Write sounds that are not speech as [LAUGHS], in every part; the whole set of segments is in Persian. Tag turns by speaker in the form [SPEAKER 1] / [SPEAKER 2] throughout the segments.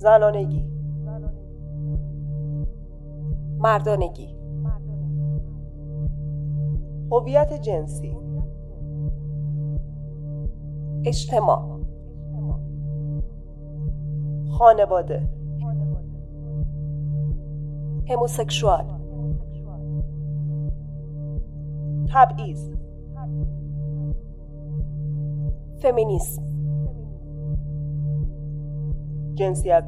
[SPEAKER 1] زنانگی. مردانگی. هویت جنسی. اجتماع. خانواده. هموسکشوال. تبعیض. فمینیسم. جنسیت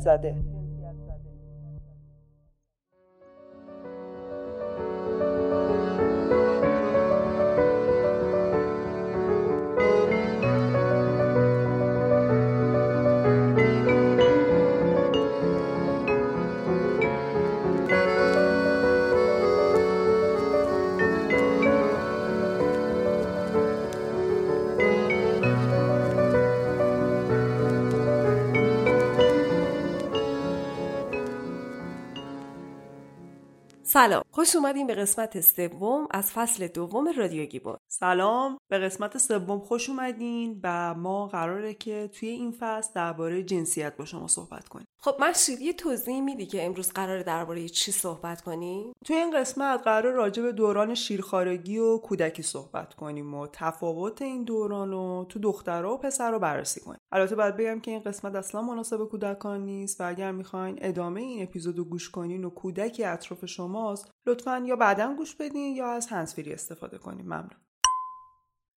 [SPEAKER 2] سلام خوش اومدین به قسمت سوم از فصل دوم رادیو گیبون
[SPEAKER 3] سلام به قسمت سوم خوش اومدین و ما قراره که توی این فصل درباره جنسیت با شما صحبت کنیم.
[SPEAKER 2] خب مشید یه توضیح میدی که امروز قراره درباره چی صحبت کنیم؟
[SPEAKER 3] توی این قسمت قرار راجع به دوران شیرخارگی و کودکی صحبت کنیم و تفاوت این دوران رو تو دخترها و پسر رو بررسی کنیم. البته باید بگم که این قسمت اصلا مناسب کودکان نیست و اگر می‌خواین ادامه این اپیزود رو گوش کنین و کودکی اطراف شماست لطفا یا بعدا گوش بدین یا از هنسفری استفاده کنیم. ممنون.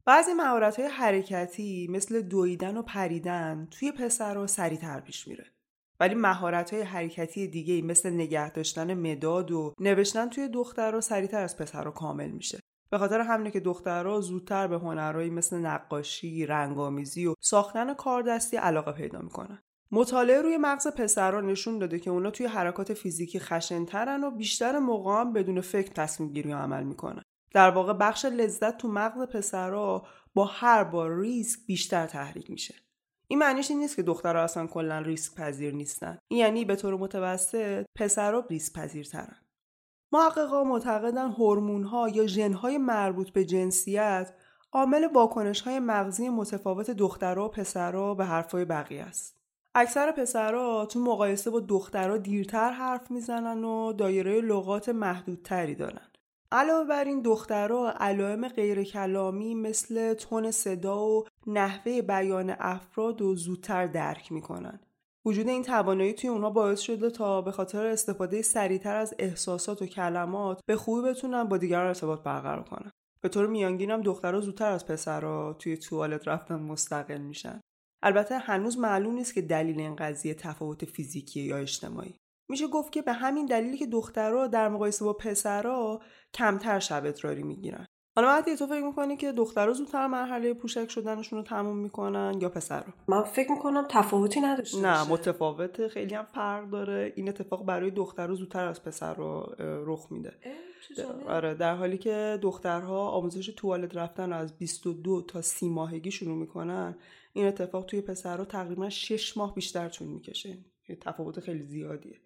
[SPEAKER 3] بعضی مهارت های حرکتی مثل دویدن و پریدن توی پسرها سریعتر پیش میره. ولی مهارت های حرکتی دیگه مثل نگه داشتن مداد و نوشتن توی دخترها سریعتر از پسرها کامل میشه. به خاطر همینه که دخترها زودتر به هنرهایی مثل نقاشی، رنگامیزی و ساختن کاردستی علاقه پیدا می‌کنن. مطالعه روی مغز پسرها نشون داده که اونا توی حرکات فیزیکی خشنترن و بیشتر موقع بدون فکر تصمیم گیری و عمل می‌کنن. در واقع بخش لذت تو مغز پسرها با هر بار ریسک بیشتر تحریک میشه. این معنیش این نیست که دخترها اصلا کلا ریسک پذیر نیستن. این یعنی به طور متوسط پسرها ریسک پذیرترن. محققا معتقدن هورمون‌ها یا ژن‌های مربوط به جنسیت عامل واکنش‌های مغزی متفاوت دخترها و پسرها به حرفای بقیه است. اکثر پسرها تو مقایسه با دخترها دیرتر حرف می‌زنن و دایره لغات محدودتری دارن. علاوه بر این دخترها علائم غیر کلامی مثل تون صدا و نحوه بیان افراد و زودتر درک می‌کنن. وجود این توانایی توی اونا باعث شده تا به خاطر استفاده سریعتر از احساسات و کلمات به خوبی بتونن با دیگران ارتباط برقرار کنن. به طور میانگین هم دخترها زودتر از پسرها توی توالت رفتن مستقل میشن. البته هنوز معلوم نیست که دلیل این قضیه تفاوت فیزیکی یا اجتماعی. میشه گفت که به همین دلیلی که دخترها در مقایسه با پسرها کمتر شب ادراری می‌گیرن. حالا بعد تو فکر می‌کنی که دخترها زودتر مرحله پوشک شدنشون رو تموم می‌کنن یا پسرها
[SPEAKER 2] من فکر می‌کنم تفاوتی نداشته
[SPEAKER 3] نه متفاوته خیلی هم فرق داره. این اتفاق برای دخترها زودتر از پسر رو رخ میده. آره در حالی که دخترها آموزش توالت رفتن رو از 22 تا 30 ماهگی شروع می‌کنن. این اتفاق توی پسرها تقریبا 6 ماه بیشتر طول می‌کشه. تفاوت خیلی زیادیه.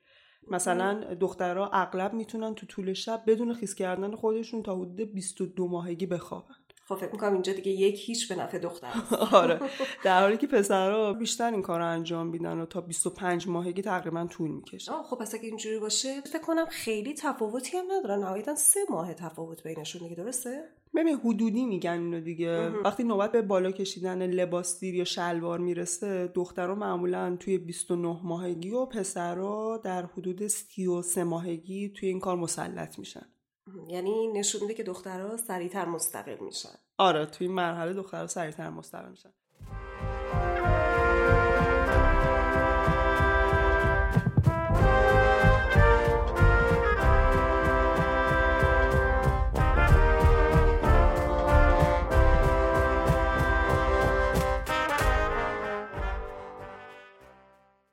[SPEAKER 3] مثلا دخترها اغلب می‌تونن تو طول شب بدون خیس کردن خودشون تا حدود 22 ماهگی بخوابن.
[SPEAKER 2] خب فکر می‌کنم اینجا دیگه یک هیچ به نفع دختر [LAUGHS]
[SPEAKER 3] آره. در حالی که پسرها بیشتر این کار رو انجام میدن و تا 25 ماهگی تقریبا طول می‌کشه.
[SPEAKER 2] خب پس اگه اینجوری باشه فکر کنم خیلی تفاوتی هم ندارن. نهایتا سه ماه تفاوت بینشون دیگه درسته؟
[SPEAKER 3] ببین حدودی میگن اینو دیگه. وقتی نوبت به بالا کشیدن لباس دیر یا شلوار می‌رسه دخترها معمولا توی 29 ماهگی و پسرها در حدود 33 ماهگی توی این کار مسلط میشن.
[SPEAKER 2] یعنی نشون میده که دخترها سریعتر مستقل میشن.
[SPEAKER 3] آره توی این مرحله دخترها سریعتر مستقل میشن.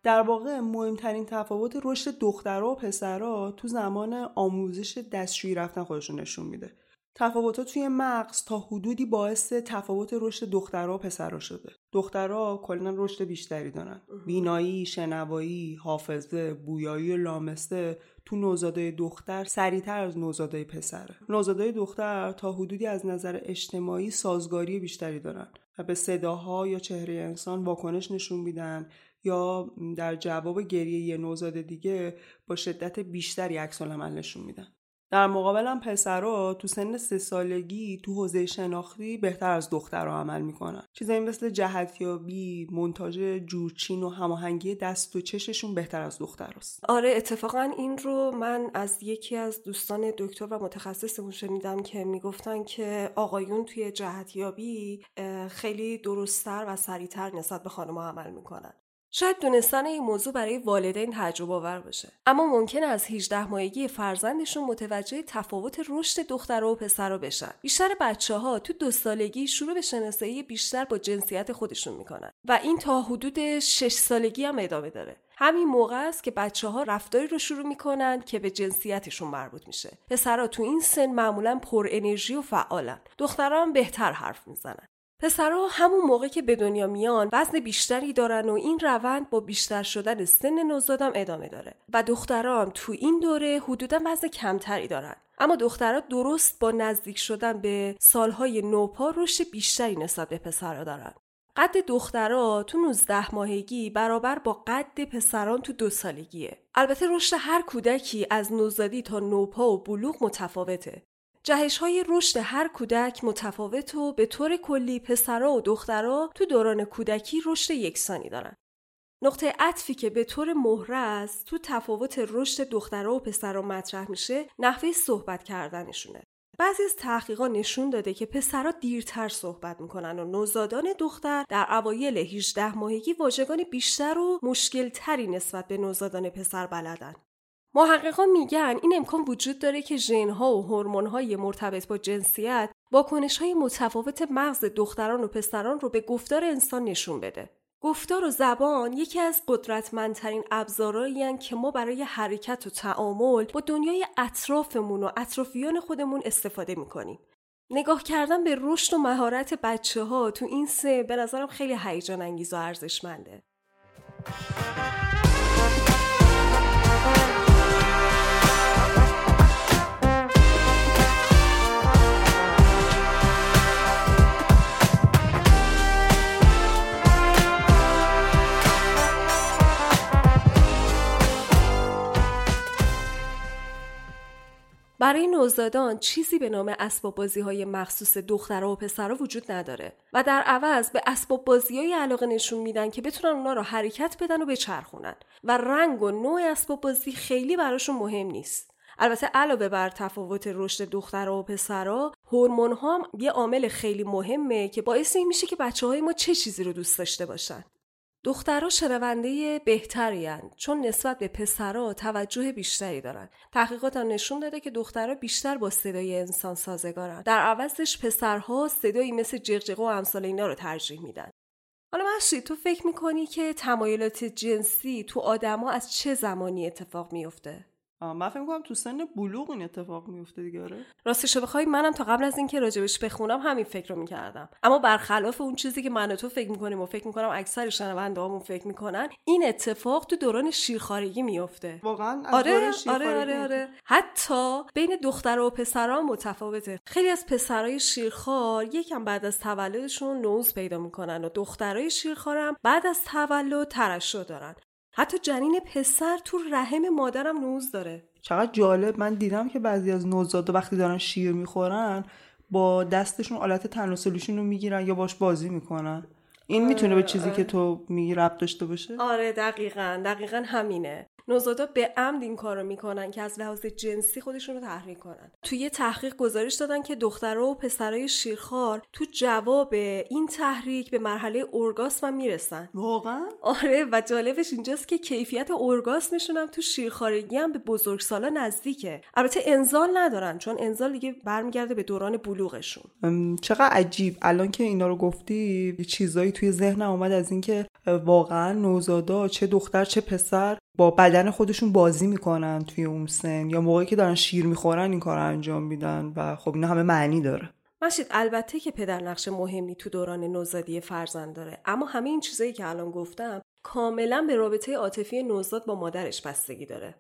[SPEAKER 3] در واقع مهمترین تفاوت رشد دخترها و پسرها تو زمان آموزش دستشویی رفتن خودشون نشون میده. تفاوتات توی مغز تا حدودی باعث تفاوت رشد دخترها و پسرها شده. دخترها کلا رشد بیشتری دارن. بینایی، شنوایی، حافظه، بویایی و لامسته تو نوزادای دختر سریعتر از نوزادای پسره. نوزادای دختر تا حدودی از نظر اجتماعی سازگاری بیشتری دارن. به صداها یا چهره انسان واکنش نشون میدن یا در جواب گریه یه نوزاد دیگه با شدت بیشتری عکس نشون میدن. در مقابل هم پسرا تو سن سه سالگی تو حوزه شناختی بهتر از دخترها عمل می‌کنن. چیزایی مثل جهتیابی منتاج جورچین و هماهنگی دست و چششون بهتر از دختراست.
[SPEAKER 2] آره اتفاقا این رو من از یکی از دوستان دکتر و متخصصمون شنیدم که می‌گفتن که آقایون توی جهتیابی خیلی درستتر و سریعتر نسبت به خانم عمل می‌کنن. شاید دونستن این موضوع برای والدین تجربه آور باشه. اما ممکنه از 18 ماهگی فرزندشون متوجه تفاوت رشد دخترها و پسرها بشن. بیشتر بچه ها تو دو سالگی شروع به شناسایی بیشتر با جنسیت خودشون می‌کنن. و این تا حدود 6 سالگی هم ادامه داره. همین موقع است که بچه ها رفتاری رو شروع می‌کنن که به جنسیتشون مربوط میشه. پسرها تو این سن معمولا پر انرژی و فعالن. دخترها هم بهتر حرف می‌زنن. پسرها همون موقع که به دنیا میان وزن بیشتری دارن و این روند با بیشتر شدن سن نوزادم ادامه داره و دخترها تو این دوره حدودا وزن کمتری دارن اما دخترها درست با نزدیک شدن به سالهای نوپا رشد بیشتری نسبت به پسرها دارن قد دخترها تو 19 ماهگی برابر با قد پسران تو دو سالگیه. البته رشد هر کودکی از نوزادی تا نوپا و بلوغ متفاوته. جهش های رشد هر کودک متفاوت و به طور کلی پسرا و دخترا تو دوران کودکی رشد یکسانی دارن. نقطه عطفی که به طور است تو تفاوت رشد دخترها و پسرها مطرح میشه نحوه صحبت کردنشونه. بعضی از تحقیقات نشون داده که پسرها دیرتر صحبت می‌کنن و نوزادان دختر در اوایل 18 ماهگی واژگان بیشتر و مشکلتری نسبت به نوزادان پسر بلدن. محققان میگن این امکان وجود داره که ژنها و های مرتبط با جنسیت های متفاوت مغز دختران و پسران رو به گفتار انسان نشون بده. گفتار و زبان یکی از قدرتمندترین ابزارهایی که ما برای حرکت و تعامل با دنیای اطرافمون و اطرافیان خودمون استفاده می‌کنیم. نگاه کردن به رشد و مهارت بچه ها تو این سه به نظرم خیلی هیجان انگیز و ارزشمنده. برای نوزادان چیزی به نام اسباب بازی های مخصوص دخترها و پسرها وجود نداره و در عوض به اسباب بازی های علاقه نشون میدن که بتونن اونا رو حرکت بدن و بچرخونن و رنگ و نوع اسباب بازی خیلی براشون مهم نیست. البته علاوه بر تفاوت رشد دخترها و پسرها هورمون ها هم یه عامل خیلی مهمه که باعث این میشه که بچه های ما چه چیزی رو دوست داشته باشن. دخترها شنونده بهتری چون نسبت به پسرها توجه بیشتری دارن. تحقیقات هم نشون داده که دخترها بیشتر با صدای انسان سازگارن. در عوضش پسرها صدایی مثل جغجغه و امثال اینا رو ترجیح میدن. حالا مشید تو فکر می‌کنی که تمایلات جنسی تو آدما از چه زمانی اتفاق میفته؟
[SPEAKER 3] من فکر می‌کنم تو سن بلوغ این اتفاق میفته دیگه آره.
[SPEAKER 2] راستش بخوای منم تا قبل از اینکه راجبش بخونم همین فکر رو می‌کردم. اما برخلاف اون چیزی که من و تو فکر می‌کنیم و فکر می‌کنم اکثر شنوندهامون فکر می‌کنن این اتفاق تو دوران شیرخارگی میفته
[SPEAKER 3] واقعا
[SPEAKER 2] آره آره آره آره. حتی بین دختر و پسرها متفاوته. خیلی از پسرای شیرخوار یکم بعد از تولدشون نوز پیدا می‌کنن و دخترای شیرخوارم بعد از تولد ترشح دارن. حتی جنین پسر تو رحم مادرم نوز داره.
[SPEAKER 3] چقدر جالب. من دیدم که بعضی از نوزادا وقتی دارن شیر می‌خورن با دستشون آلت تناسلیشون رو می‌گیرن یا باش بازی می‌کنن. این می‌تونه به چیزی که تو میگی ربط داشته باشه؟
[SPEAKER 2] آره دقیقا دقیقا همینه. نوزادا به عمد این کارو می‌کنن که از لحاظ جنسی خودشون رو تحریک کنن. توی یه تحقیق گزارش دادن که دخترها و پسرای شیرخوار تو جواب این تحریک به مرحله اورگاسم می‌رسن.
[SPEAKER 3] واقعا؟
[SPEAKER 2] آره و جالبش اینجاست که کیفیت اورگاسمشون هم تو شیرخوارگی هم به بزرگسالا نزدیکه. البته انزال ندارن چون انزال دیگه برمیگرده به دوران بلوغشون.
[SPEAKER 3] چقدر عجیب. الان که اینا رو گفتی چیزایی توی ذهنم اومد از اینکه واقعا نوزادا چه دختر چه پسر با بدن خودشون بازی می‌کنن توی اون سن یا موقعی که دارن شیر می‌خورن این کار انجام میدن و خب اینا همه معنی داره.
[SPEAKER 2] مشید البته که پدر نقش مهمی تو دوران نوزادی فرزند داره. اما همه این چیزایی که الان گفتم کاملا به رابطه عاطفی نوزاد با مادرش بستگی داره.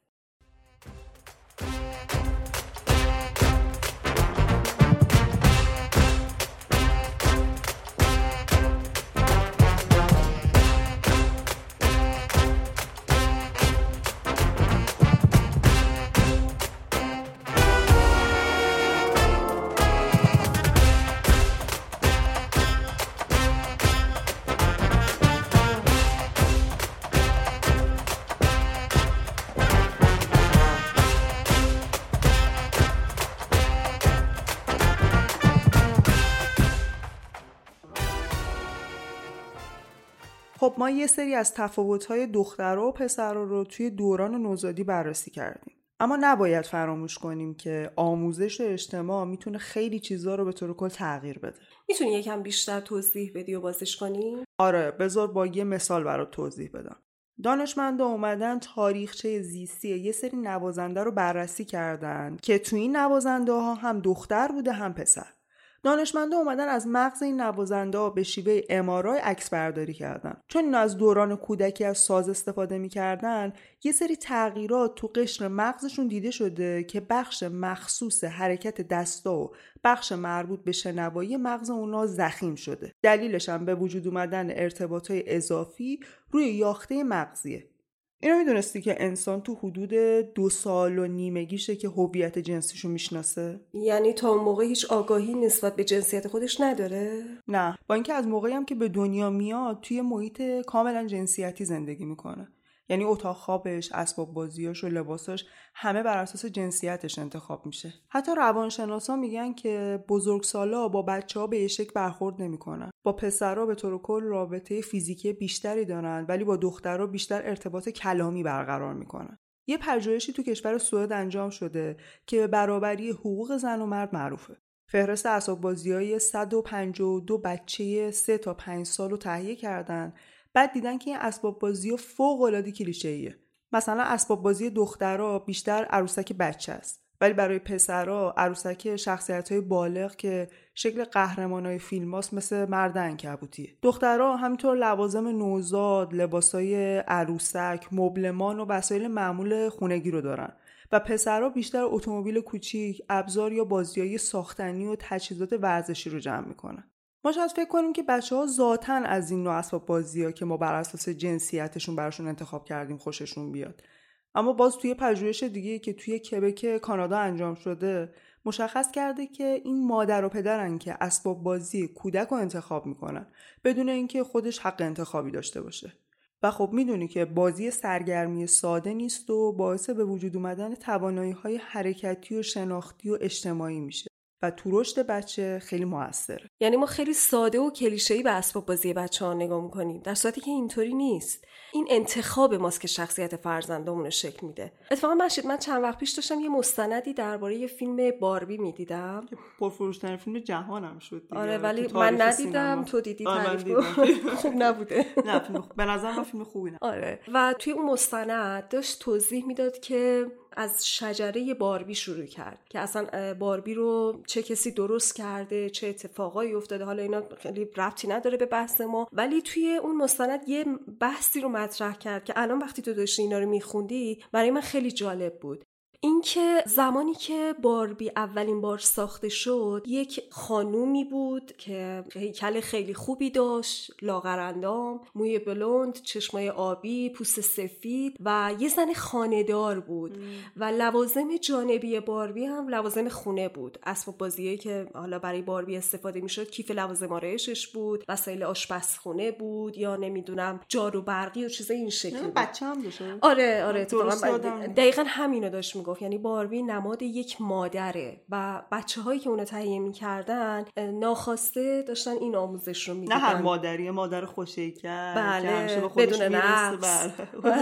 [SPEAKER 3] ما یه سری از تفاوت‌های دخترها و پسرها رو توی دوران نوزادی بررسی کردیم. اما نباید فراموش کنیم که آموزش اجتماع می‌تونه خیلی چیزها رو به طور کل تغییر بده.
[SPEAKER 2] می‌تونی یکم بیشتر توضیح بدی و بازش کنی؟
[SPEAKER 3] آره بذار با یه مثال برات توضیح بدم. دانشمندا اومدن تاریخچه زیستی یه سری نوازنده رو بررسی کردن که تو این نوازنده ها هم دختر بوده هم پسر. دانشمندا اومدن از مغز این نوازنده به شیوه امارای عکس برداری کردن. چون اینا از دوران کودکی از ساز استفاده می‌کردن یه سری تغییرات تو قشر مغزشون دیده شده که بخش مخصوص حرکت دستا و بخش مربوط به شنوایی مغز اونا زخیم شده. دلیلش هم به وجود اومدن ارتباط اضافی روی یاخته مغزیه. اینو می‌دونستی که انسان تو حدود دو سال و نیمگیشه که هویت جنسیشو می‌شناسه؟
[SPEAKER 2] یعنی تا اون موقع هیچ آگاهی نسبت به جنسیت خودش نداره؟
[SPEAKER 3] نه با اینکه از موقعی هم که به دنیا میاد توی محیط کاملا جنسیتی زندگی می‌کنه. یعنی اتاق خوابش اسباب بازیاش و لباساش همه بر اساس جنسیتش انتخاب میشه. حتی روانشناسا میگن که بزرگسالا با بچه ها به یه شکل برخورد نمی‌کنن. با پسرها به طور کل رابطه فیزیکی بیشتری دارن ولی با دخترها بیشتر ارتباط کلامی برقرار می‌کنن. یه پژوهشی تو کشور سوئد انجام شده که به برابری حقوق زن و مرد معروفه. فهرست اسباب بازی های 152 بچه 3 تا 5 سال تهیه کردن بعد دیدن که این اسباب بازی فوق العاده کلیشه‌ایه. مثلا اسباب بازی دخترها بیشتر عروسک بچه است ولی برای پسرها عروسک شخصیت های بالغ که شکل قهرمان های فیلم هاست مثل مرد انکبوتیه دخترها همینطور لوازم نوزاد لباسای عروسک مبلمان و وسایل معمول خونگی رو دارن. و پسرها بیشتر اتومبیل کوچیک ابزار یا بازیای ساختنی و تجهیزات ورزشی رو جمع می‌کنن. ما شاید فکر کنیم که بچه ها ذاتا از این نوع اسباب بازی ها که ما بر اساس جنسیتشون براشون انتخاب کردیم خوششون بیاد. اما باز توی پژوهش دیگه که توی کبک کانادا انجام شده مشخص کرده که این مادر و پدرن که اسباب بازی کودک رو انتخاب می‌کنن بدون اینکه خودش حق انتخابی داشته باشه. و خب می‌دونی که بازی سرگرمی ساده نیست و باعث به وجود اومدن توانایی های حرکتی و شناختی و اجتماعی میشه. و تو رشد بچه خیلی موثره
[SPEAKER 2] یعنی ما خیلی ساده و کلیشه‌ای به اسباب بازی بچه ها نگاه می‌کنیم در صورتی که اینطوری نیست. این انتخاب ماست که شخصیت فرزندامون رو شکل میده. اتفاقا مشید من چند وقت پیش داشتم یه مستندی درباره یه فیلم باربی می‌دیدم.
[SPEAKER 3] پرفروشترین فیلم جهانم شد دیگه.
[SPEAKER 2] آره ولی من ندیدم تو دیدی
[SPEAKER 3] آره
[SPEAKER 2] تعریف [LAUGHS] خوب نبوده.
[SPEAKER 3] نه فیلم خوب. به نظر من فیلم خوبی نه
[SPEAKER 2] آره. و توی اون مستند داشت توضیح می‌داد که از شجره باربی شروع کرد که اصلا باربی رو چه کسی درست کرده چه اتفاقایی افتاده. حالا اینا خیلی ربطی نداره به بحث ما. ولی توی اون مستند یه بحثی رو مطرح کرد که الان وقتی تو داشتی اینا رو میخوندی برای من خیلی جالب بود. اینکه زمانی که باربی اولین بار ساخته شد یک خانومی بود که هیکل خیلی خوبی داشت لاغرندام موی بلوند چشمای آبی پوست سفید و یه زن خاندار بود و لوازم جانبی باربی هم لوازم خونه بود. اسباب بازیایی که حالا برای باربی استفاده می‌شد کیف لوازم آرایشش بود وسایل آشپزخونه بود یا نمی‌دونم جارو برقی و چیزای این شکلی
[SPEAKER 3] بچه هم داشت.
[SPEAKER 2] آره آره دقیقا همینو داشت می‌گفت یعنی باربی نماد یک مادره و بچه هایی که اونو تهیه می‌کردن ناخواسته داشتن این آموزش رو می‌دیدن.
[SPEAKER 3] نه هر مادری مادر خوشی کرد
[SPEAKER 2] بله بدون نقص.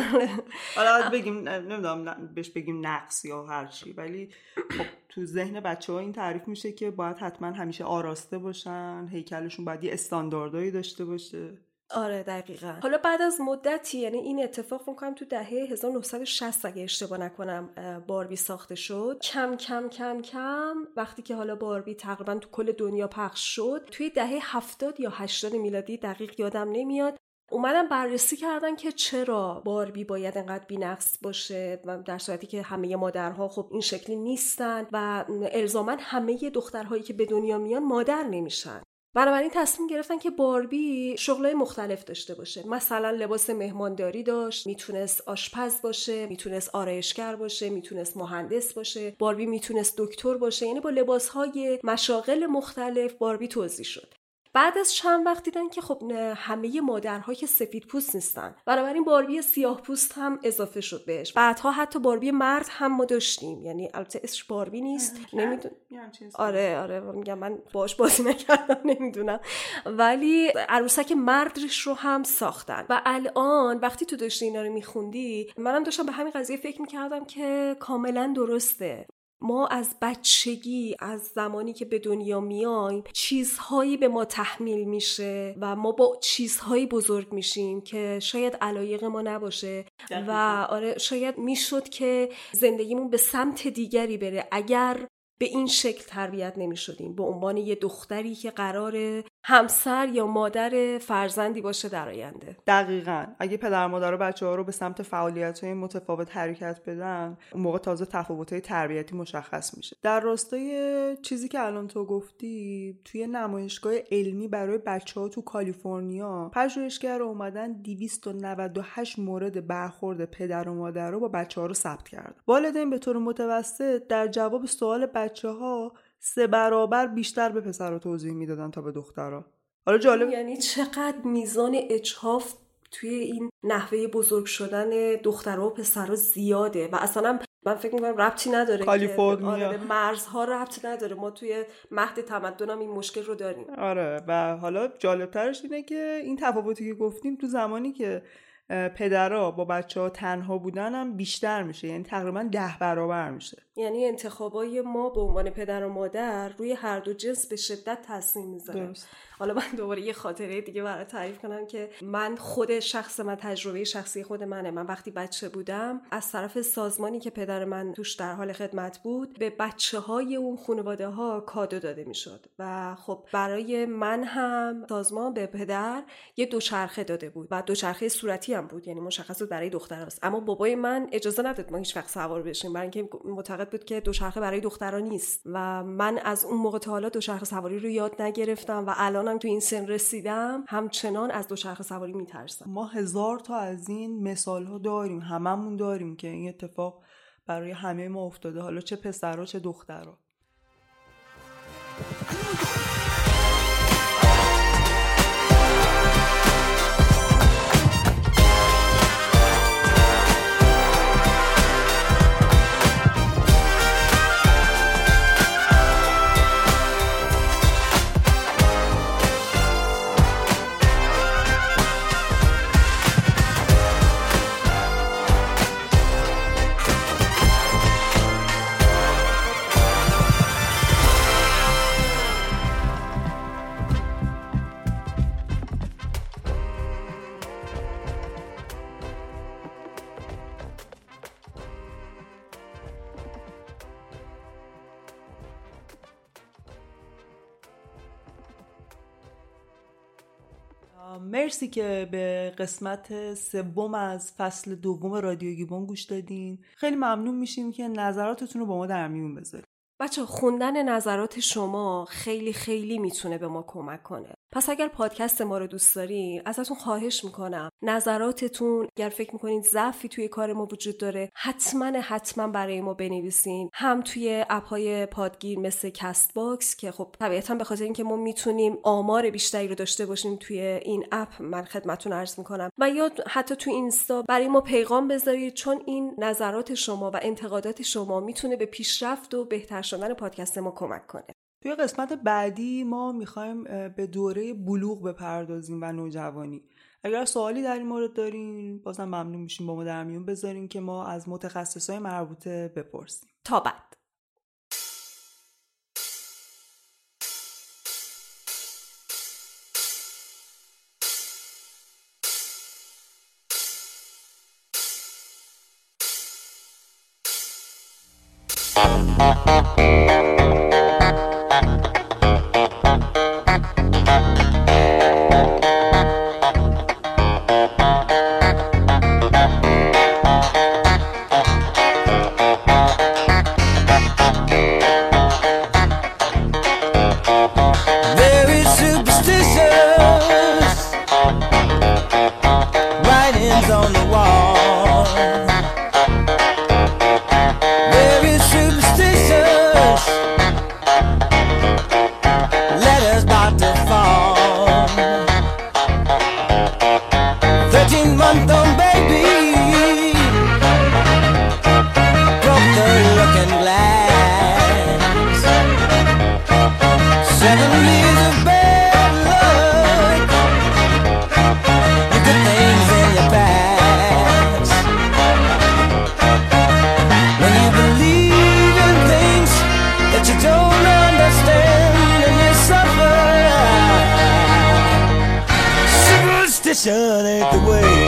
[SPEAKER 2] [LAUGHS]
[SPEAKER 3] حالا بگیم نمی‌دونم بهش بگیم نقص یا هر چی. ولی خب تو ذهن بچه ها این تعریف میشه که باید حتما همیشه آراسته باشن هیکلشون باید یه استانداردهایی داشته باشه.
[SPEAKER 2] آره دقیقا. حالا بعد از مدتی یعنی این اتفاق می‌کنم تو دهه 1960 اگه اشتباه نکنم باربی ساخته شد. کم کم کم کم وقتی که حالا باربی تقریبا تو کل دنیا پخش شد توی دهه 70 یا 80 میلادی دقیق یادم نمیاد اومدن بررسی کردن که چرا باربی باید انقدر بینقص باشه و در صورتی که همه مادرها خب این شکلی نیستن و الزاما همه دخترهایی که به دنیا میان مادر نمیشن. بنابراین تصمیم گرفتن که باربی شغلای مختلف داشته باشه. مثلا لباس مهمانداری داشت می‌تونست آشپز باشه می‌تونست آرایشگر باشه می‌تونست مهندس باشه باربی می‌تونست دکتر باشه. یعنی با لباسهای مشاغل مختلف باربی توضیح شد. بعد از چند وقت دیدن که خب همه مادرها که سفید پوست نیستن. بنابراین باربی سیاه پوست هم اضافه شد بهش. بعدها حتی باربی مرد هم ما داشتیم. یعنی البته اسمش باربی نیست. نمی‌دونم آره آره میگم من باش بازی نکردم نمی‌دونم. ولی عروسک مردش رو هم ساختن. و الان وقتی تو داشتی اینا رو میخوندی منم داشتم به همین قضیه فکر می‌کردم که کاملا درسته. ما از بچگی از زمانی که به دنیا میایم چیزهایی به ما تحمیل میشه و ما با چیزهایی بزرگ میشیم که شاید علایق ما نباشه. و آره شاید می‌شد که زندگیمون به سمت دیگری بره. اگر به این شکل تربیت نمی شدیم به عنوان یه دختری که قرار همسر یا مادر فرزندی باشه در آینده.
[SPEAKER 3] دقیقا. اگه پدر مادر و بچه ها رو به سمت فعالیت های متفاوت حرکت بدن اون موقع تازه تفاوت های تربیتی مشخص میشه. در راستای چیزی که الان تو گفتی توی نمایشگاه علمی برای بچه ها تو کالیفرنیا پژوهشگر اومدن 298 مورد برخورد پدر و مادر رو با بچه ها رو ثبت کرد والدین به طور متوسط در جواب سوال بچه ها سه برابر بیشتر به پسر توضیح می‌دادن تا به دخترها حالا جالب
[SPEAKER 2] یعنی چقدر میزان اجهاف توی این نحوه بزرگ شدن دخترها و پسرها زیاده و اصلا من فکر می‌کنم ربطی نداره
[SPEAKER 3] کالیفرنیا.
[SPEAKER 2] آره مرزها ربط نداره. ما توی مهد تمدنم این مشکل رو داریم.
[SPEAKER 3] آره و حالا جالبترش اینه که این تفاوتی که گفتیم تو زمانی که پدرها با بچه ها تنها بودن هم بیشتر میشه. یعنی تقریبا ده برابر میشه.
[SPEAKER 2] یعنی انتخابای ما به عنوان پدر و مادر روی هر دو جنس به شدت تاثیر می‌ذاره. حالا من دوباره یه خاطره دیگه برای تعریف کنم که من خود شخص من تجربه شخصی خود منه. من وقتی بچه بودم از طرف سازمانی که پدر من توش در حال خدمت بود به بچه های اون خانواده ها کادو داده می‌شد. و خب برای من هم سازمان به پدر یه دوچرخه داده بود و دوچرخه صورتی هم بود یعنی مشخص بود برای دختراست اما بابای من اجازه نداد ما هیچ وقت سوار بشیم برای اینکه معتقد بود که دوچرخه برای دختران نیست. و من از اون موقع تا حالا دوچرخه سواری رو یاد نگرفتم و الانم تو این سن رسیدم همچنان از دوچرخه سواری میترسم.
[SPEAKER 3] ما هزار تا از این مثال ها داریم هممون داریم که این اتفاق برای همه ما افتاده حالا چه پسرها چه دخترها. مرسی که به قسمت سوم از فصل دوم رادیو گیبون گوش دادین. خیلی ممنون میشیم که نظراتتون رو با ما در میون بذارید.
[SPEAKER 2] بچه خوندن نظرات شما خیلی خیلی می‌تونه به ما کمک کنه. پس اگر پادکست ما رو دوست دارین ازتون خواهش می‌کنم. نظراتتون اگر فکر می‌کنین ضعفی توی کار ما وجود داره حتما حتما برای ما بنویسین. هم توی اپ های پادگیر مثل کست باکس که خب طبیعتا به خاطر اینکه ما می‌تونیم آمار بیشتری رو داشته باشیم توی این اپ من خدمتتون عرض می‌کنم. و یا حتی تو اینستا برای ما پیغام بذارید چون این نظرات شما و انتقادات شما می‌تونه به پیشرفت و بهتر شدن پادکست ما کمک کنه.
[SPEAKER 3] توی قسمت بعدی ما می‌خوایم به دوره بلوغ بپردازیم و نوجوانی. اگر سوالی در این مورد دارین بازم ممنون میشیم با ما در میون بذارین که ما از متخصصای مربوطه بپرسیم.
[SPEAKER 2] تا بعد.
[SPEAKER 4] shun ain't the way.